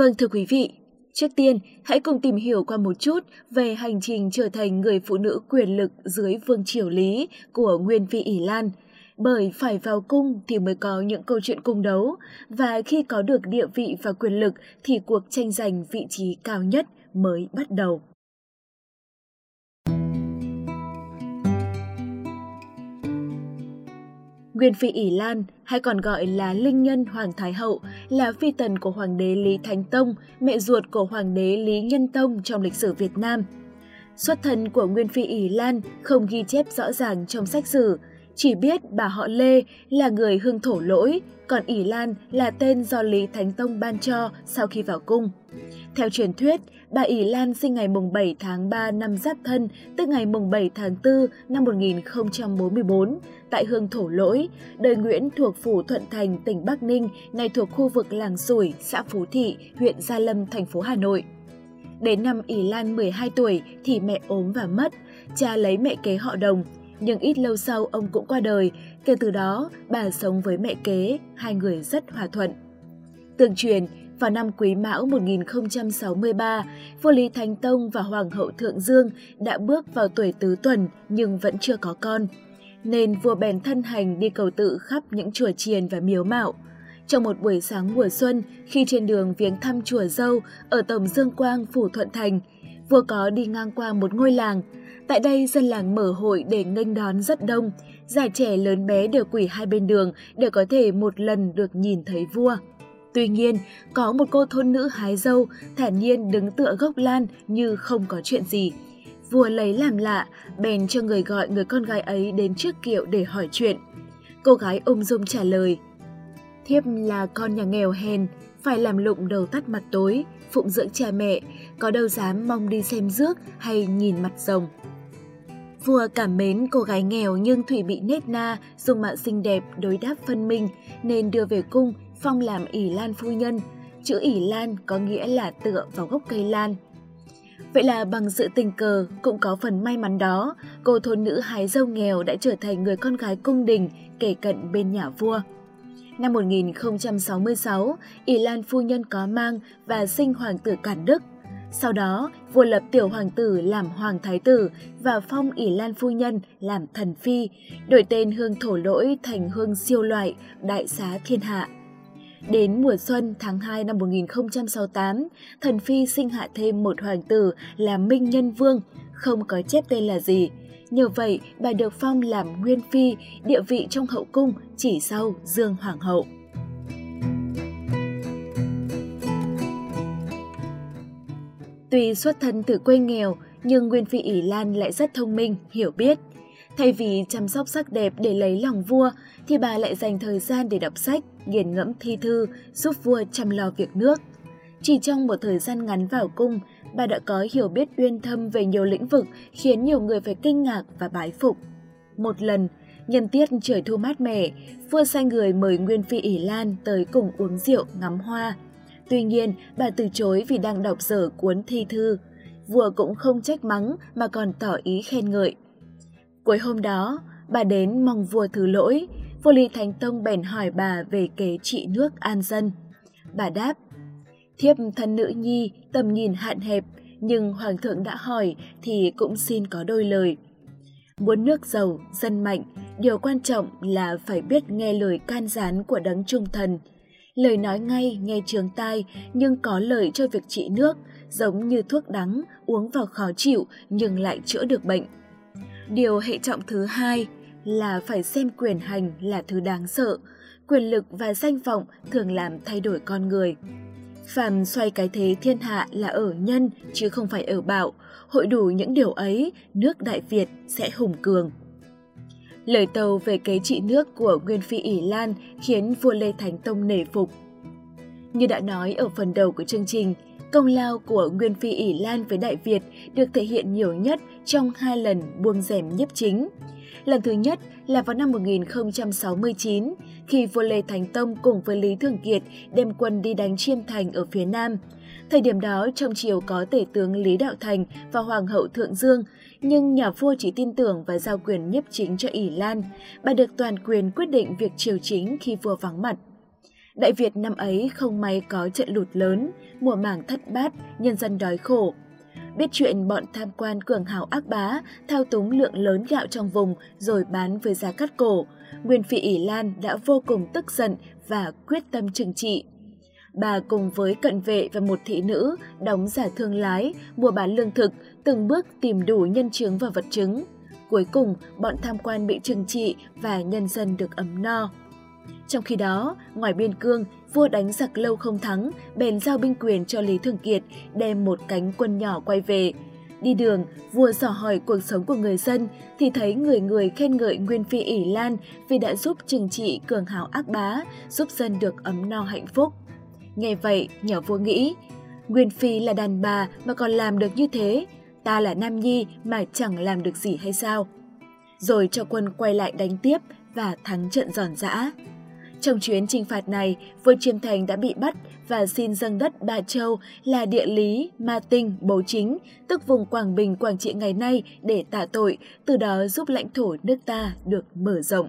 Vâng thưa quý vị, trước tiên hãy cùng tìm hiểu qua một chút về hành trình trở thành người phụ nữ quyền lực dưới vương triều Lý của Nguyên Phi ỷ Lan. Bởi phải vào cung thì mới có những câu chuyện cung đấu, và khi có được địa vị và quyền lực thì cuộc tranh giành vị trí cao nhất mới bắt đầu. Nguyên Phi ỷ Lan, hay còn gọi là Linh Nhân Hoàng Thái Hậu, là phi tần của Hoàng đế Lý Thánh Tông, mẹ ruột của Hoàng đế Lý Nhân Tông trong lịch sử Việt Nam. Xuất thân của Nguyên Phi ỷ Lan không ghi chép rõ ràng trong sách sử, chỉ biết bà họ Lê là người hương thổ lỗi, còn ỷ Lan là tên do Lý Thánh Tông ban cho sau khi vào cung. Theo truyền thuyết, bà ỷ Lan sinh ngày mùng 7 tháng 3 năm Giáp Thân, tức ngày mùng 7 tháng 4 năm 1044, tại Hương Thổ Lỗi, đời Nguyễn thuộc Phủ Thuận Thành, tỉnh Bắc Ninh, nay thuộc khu vực làng Sủi, xã Phú Thị, huyện Gia Lâm, thành phố Hà Nội. Đến năm ỷ Lan 12 tuổi thì mẹ ốm và mất, cha lấy mẹ kế họ đồng, nhưng ít lâu sau ông cũng qua đời, kể từ đó bà sống với mẹ kế, hai người rất hòa thuận. Tương truyền, vào năm Quý Mão 1063, vua Lý Thánh Tông và Hoàng hậu Thượng Dương đã bước vào tuổi tứ tuần nhưng vẫn chưa có con. Nên vua bèn thân hành đi cầu tự khắp những chùa chiền và miếu mạo. Trong một buổi sáng mùa xuân, khi trên đường viếng thăm chùa Dâu ở Tổng Dương Quang, Phủ Thuận Thành, vua có đi ngang qua một ngôi làng. Tại đây dân làng mở hội để nghênh đón rất đông, già trẻ lớn bé đều quỷ hai bên đường để có thể một lần được nhìn thấy vua. Tuy nhiên, có một cô thôn nữ hái dâu thản nhiên đứng tựa gốc lan như không có chuyện gì. Vua lấy làm lạ, bèn cho người gọi người con gái ấy đến trước kiệu để hỏi chuyện. Cô gái ung dung trả lời. Thiếp là con nhà nghèo hèn, phải làm lụng đầu tắt mặt tối, phụng dưỡng cha mẹ, có đâu dám mong đi xem rước hay nhìn mặt rồng. Vua cảm mến cô gái nghèo nhưng Thủy bị nết na, dùng mạo xinh đẹp đối đáp phân minh nên đưa về cung phong làm ỷ lan phu nhân. Chữ ỷ lan có nghĩa là tựa vào gốc cây lan. Vậy là bằng sự tình cờ cũng có phần may mắn đó, cô thôn nữ hái dâu nghèo đã trở thành người con gái cung đình kể cận bên nhà vua. Năm 1066, ỷ Lan phu nhân có mang và sinh hoàng tử Cản Đức. Sau đó, vua lập tiểu hoàng tử làm hoàng thái tử và phong ỷ Lan phu nhân làm thần phi, đổi tên hương thổ lỗi thành hương siêu loại, đại xá thiên hạ. Đến mùa xuân tháng 2 năm 1068, thần phi sinh hạ thêm một hoàng tử là Minh Nhân Vương, không có chép tên là gì. Nhờ vậy, bà được phong làm nguyên phi, địa vị trong hậu cung chỉ sau Dương Hoàng hậu. Tuy xuất thân từ quê nghèo, nhưng Nguyên Phi ỉ Lan lại rất thông minh, hiểu biết. Thay vì chăm sóc sắc đẹp để lấy lòng vua, thì bà lại dành thời gian để đọc sách, nghiền ngẫm thi thư, giúp vua chăm lo việc nước. Chỉ trong một thời gian ngắn vào cung, bà đã có hiểu biết uyên thâm về nhiều lĩnh vực khiến nhiều người phải kinh ngạc và bái phục. Một lần, nhân tiết trời thu mát mẻ, vua sai người mời Nguyên Phi ỉ Lan tới cùng uống rượu, ngắm hoa. Tuy nhiên, bà từ chối vì đang đọc dở cuốn thi thư. Vua cũng không trách mắng mà còn tỏ ý khen ngợi. Cuối hôm đó, bà đến mong vua thứ lỗi, vua Lý Thánh Tông bèn hỏi bà về kế trị nước an dân. Bà đáp, thiếp thân nữ nhi, tầm nhìn hạn hẹp, nhưng hoàng thượng đã hỏi thì cũng xin có đôi lời. Muốn nước giàu, dân mạnh, điều quan trọng là phải biết nghe lời can gián của đấng trung thần. Lời nói ngay, nghe trường tai, nhưng có lợi cho việc trị nước, giống như thuốc đắng, uống vào khó chịu nhưng lại chữa được bệnh. Điều hệ trọng thứ hai là phải xem quyền hành là thứ đáng sợ, quyền lực và danh vọng thường làm thay đổi con người. Phàm xoay cái thế thiên hạ là ở nhân chứ không phải ở bạo, hội đủ những điều ấy, nước Đại Việt sẽ hùng cường. Lời tàu về kế trị nước của Nguyên Phi ỉ Lan khiến vua Lê Thánh Tông nể phục. Như đã nói ở phần đầu của chương trình, Công lao của Nguyên Phi ỉ Lan với Đại Việt được thể hiện nhiều nhất trong hai lần buông rèm nhiếp chính. Lần thứ nhất là vào năm 1069, khi vua Lê Thánh Tông cùng với Lý Thường Kiệt đem quân đi đánh Chiêm Thành ở phía Nam. Thời điểm đó trong triều có tể tướng Lý Đạo Thành và Hoàng hậu Thượng Dương, nhưng nhà vua chỉ tin tưởng và giao quyền nhiếp chính cho ỷ Lan. Bà được toàn quyền quyết định việc triều chính khi vua vắng mặt. Đại Việt năm ấy không may có trận lụt lớn, mùa màng thất bát, nhân dân đói khổ. Biết chuyện bọn tham quan cường hào ác bá thao túng lượng lớn gạo trong vùng rồi bán với giá cắt cổ, Nguyên Phi ỷ Lan đã vô cùng tức giận và quyết tâm trừng trị. Bà cùng với cận vệ và một thị nữ đóng giả thương lái, mua bán lương thực, từng bước tìm đủ nhân chứng và vật chứng. Cuối cùng, bọn tham quan bị trừng trị và nhân dân được ấm no. Trong khi đó, ngoài biên cương, vua đánh giặc lâu không thắng, bèn giao binh quyền cho Lý Thường Kiệt đem một cánh quân nhỏ quay về. Đi đường, vua dò hỏi cuộc sống của người dân thì thấy người người khen ngợi Nguyên Phi ỉ Lan vì đã giúp trừng trị cường hào ác bá, giúp dân được ấm no hạnh phúc. Nghe vậy, nhỏ vua nghĩ, Nguyên Phi là đàn bà mà còn làm được như thế, ta là Nam Nhi mà chẳng làm được gì hay sao? Rồi cho quân quay lại đánh tiếp và thắng trận giòn giã. Trong chuyến chinh phạt này, vua Chiêm Thành đã bị bắt và xin dâng đất Ba Châu là địa lý, ma tinh, bố chính, tức vùng Quảng Bình, Quảng Trị ngày nay để tạ tội, từ đó giúp lãnh thổ nước ta được mở rộng.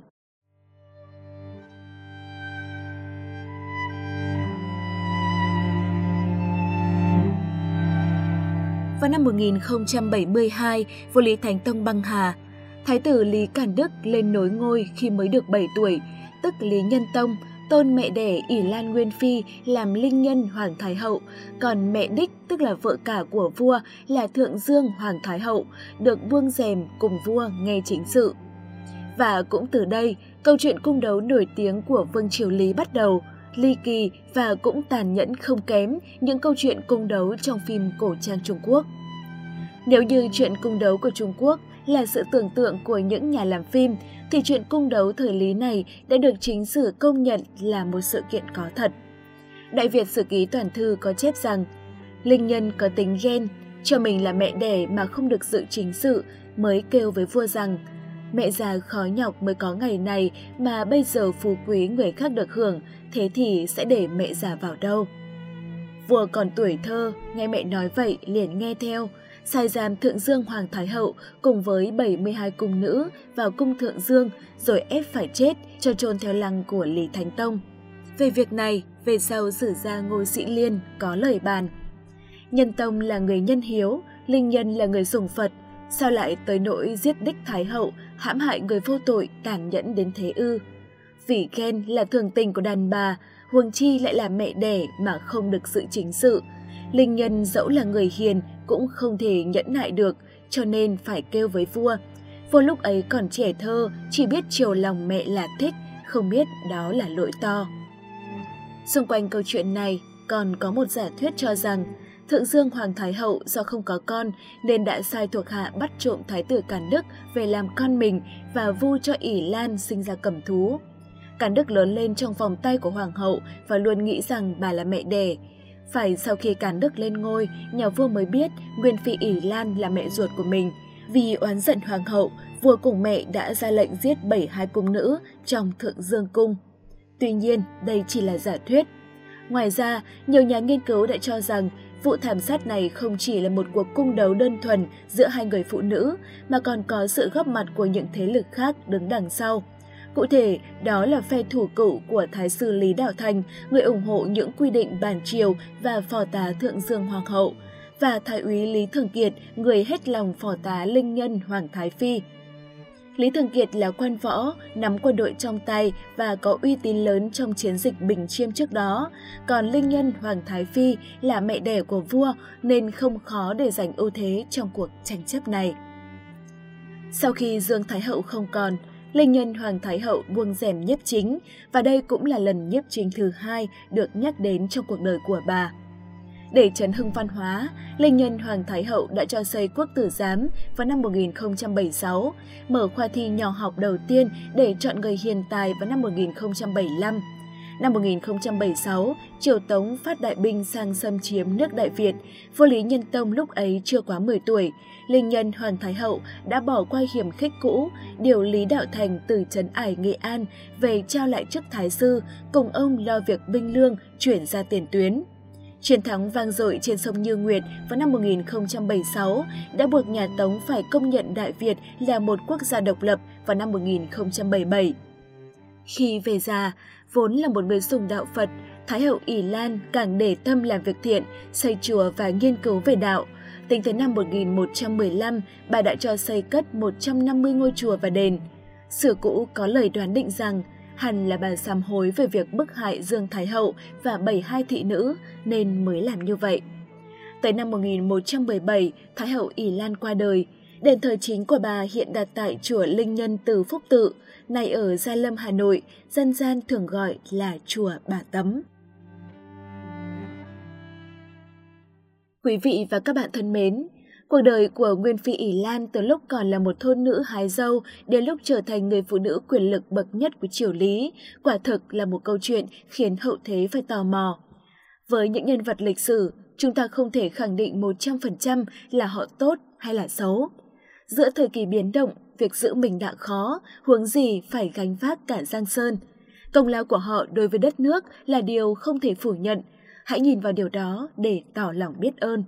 Vào năm 1072, vua Lý Thánh Tông băng hà. Thái tử Lý Cản Đức lên nối ngôi khi mới được 7 tuổi, tức Lý Nhân Tông, tôn mẹ đẻ ỷ Lan Nguyên Phi làm linh nhân Hoàng Thái Hậu, còn mẹ đích tức là vợ cả của vua là Thượng Dương Hoàng Thái Hậu, được buông rèm cùng vua nghe chính sự. Và cũng từ đây, câu chuyện cung đấu nổi tiếng của Vương Triều Lý bắt đầu, ly kỳ và cũng tàn nhẫn không kém những câu chuyện cung đấu trong phim cổ trang Trung Quốc. Nếu như chuyện cung đấu của Trung Quốc là sự tưởng tượng của những nhà làm phim, thì chuyện cung đấu thời Lý này đã được chính sử công nhận là một sự kiện có thật. Đại Việt Sử Ký Toàn Thư có chép rằng, Linh Nhân có tính ghen, cho mình là mẹ đẻ mà không được dự chính sự, mới kêu với vua rằng, mẹ già khó nhọc mới có ngày này mà bây giờ phú quý người khác được hưởng, thế thì sẽ để mẹ già vào đâu. Vua còn tuổi thơ, nghe mẹ nói vậy liền nghe theo, sai giam Thượng Dương Hoàng Thái Hậu cùng với 72 cung nữ vào cung Thượng Dương rồi ép phải chết cho trôn theo lăng của Lý Thánh Tông. Về việc này, về sau sử gia Ngô Sĩ Liên có lời bàn. Nhân Tông là người nhân hiếu, Linh Nhân là người sùng Phật, sao lại tới nỗi giết đích Thái Hậu, hãm hại người vô tội, tàn nhẫn đến thế ư? Vì ghen là thường tình của đàn bà, Huồng Chi lại là mẹ đẻ mà không được sự chính sự. Linh Nhân dẫu là người hiền cũng không thể nhẫn nại được, cho nên phải kêu với vua. Vua lúc ấy còn trẻ thơ, chỉ biết chiều lòng mẹ là thích, không biết đó là lỗi to. Xung quanh câu chuyện này còn có một giả thuyết cho rằng Thượng Dương Hoàng Thái Hậu do không có con nên đã sai thuộc hạ bắt trộm Thái tử Càn Đức về làm con mình và vu cho ỷ Lan sinh ra cầm thú. Càn Đức lớn lên trong vòng tay của Hoàng hậu và luôn nghĩ rằng bà là mẹ đẻ. Phải sau khi Càn Đức lên ngôi, nhà vua mới biết Nguyên Phi ỷ Lan là mẹ ruột của mình. Vì oán giận Hoàng hậu, vua cùng mẹ đã ra lệnh giết 72 cung nữ trong Thượng Dương Cung. Tuy nhiên, đây chỉ là giả thuyết. Ngoài ra, nhiều nhà nghiên cứu đã cho rằng vụ thảm sát này không chỉ là một cuộc cung đấu đơn thuần giữa hai người phụ nữ, mà còn có sự góp mặt của những thế lực khác đứng đằng sau. Cụ thể, đó là phe thủ cựu của Thái sư Lý Đạo Thành, người ủng hộ những quy định bản triều và phò tá Thượng Dương Hoàng hậu, và Thái úy Lý Thường Kiệt, người hết lòng phò tá linh nhân Hoàng Thái Phi. Lý Thường Kiệt là quan võ, nắm quân đội trong tay và có uy tín lớn trong chiến dịch Bình Chiêm trước đó, còn Linh Nhân Hoàng Thái Phi là mẹ đẻ của vua nên không khó để giành ưu thế trong cuộc tranh chấp này. Sau khi Dương Thái Hậu không còn, Linh Nhân Hoàng Thái Hậu buông rèm nhiếp chính và đây cũng là lần nhiếp chính thứ hai được nhắc đến trong cuộc đời của bà. Để chấn hưng văn hóa, Linh Nhân Hoàng Thái Hậu đã cho xây quốc tử giám vào năm 1076, mở khoa thi nhỏ học đầu tiên để chọn người hiền tài vào năm 1075. Năm 1076, Triều Tống phát đại binh sang xâm chiếm nước Đại Việt. Vua Lý Nhân Tông lúc ấy chưa quá 10 tuổi. Linh nhân Hoàng Thái Hậu đã bỏ qua hiểm khích cũ, điều Lý Đạo Thành từ Trấn Ải Nghệ An về trao lại chức Thái Sư, cùng ông lo việc binh lương chuyển ra tiền tuyến. Chiến thắng vang dội trên sông Như Nguyệt vào năm 1076 đã buộc nhà Tống phải công nhận Đại Việt là một quốc gia độc lập vào năm 1077. Khi về già, vốn là một người sùng đạo Phật, Thái hậu ỷ Lan càng để tâm làm việc thiện, xây chùa và nghiên cứu về đạo. Tính tới năm 1115, bà đã cho xây cất 150 ngôi chùa và đền. Sử cũ có lời đoán định rằng hẳn là bà sám hối về việc bức hại Dương Thái Hậu và 72 thị nữ nên mới làm như vậy. Tới năm 1117, Thái hậu ỷ Lan qua đời. Đền thờ chính của bà hiện đặt tại chùa Linh Nhân Từ Phúc Tự, này ở Gia Lâm, Hà Nội, dân gian thường gọi là chùa Bà Tấm. Quý vị và các bạn thân mến, cuộc đời của Nguyên Phi ỉ Lan từ lúc còn là một thôn nữ hái dâu đến lúc trở thành người phụ nữ quyền lực bậc nhất của triều Lý, quả thực là một câu chuyện khiến hậu thế phải tò mò. Với những nhân vật lịch sử, chúng ta không thể khẳng định 100% là họ tốt hay là xấu. Giữa thời kỳ biến động, việc giữ mình đã khó, huống gì phải gánh vác cả Giang Sơn. Công lao của họ đối với đất nước là điều không thể phủ nhận, hãy nhìn vào điều đó để tỏ lòng biết ơn.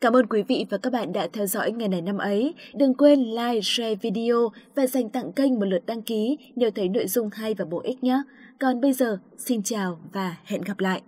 Cảm ơn quý vị và các bạn đã theo dõi ngày này năm ấy. Đừng quên like, share video và dành tặng kênh một lượt đăng ký nếu thấy nội dung hay và bổ ích nhé. Còn bây giờ, xin chào và hẹn gặp lại.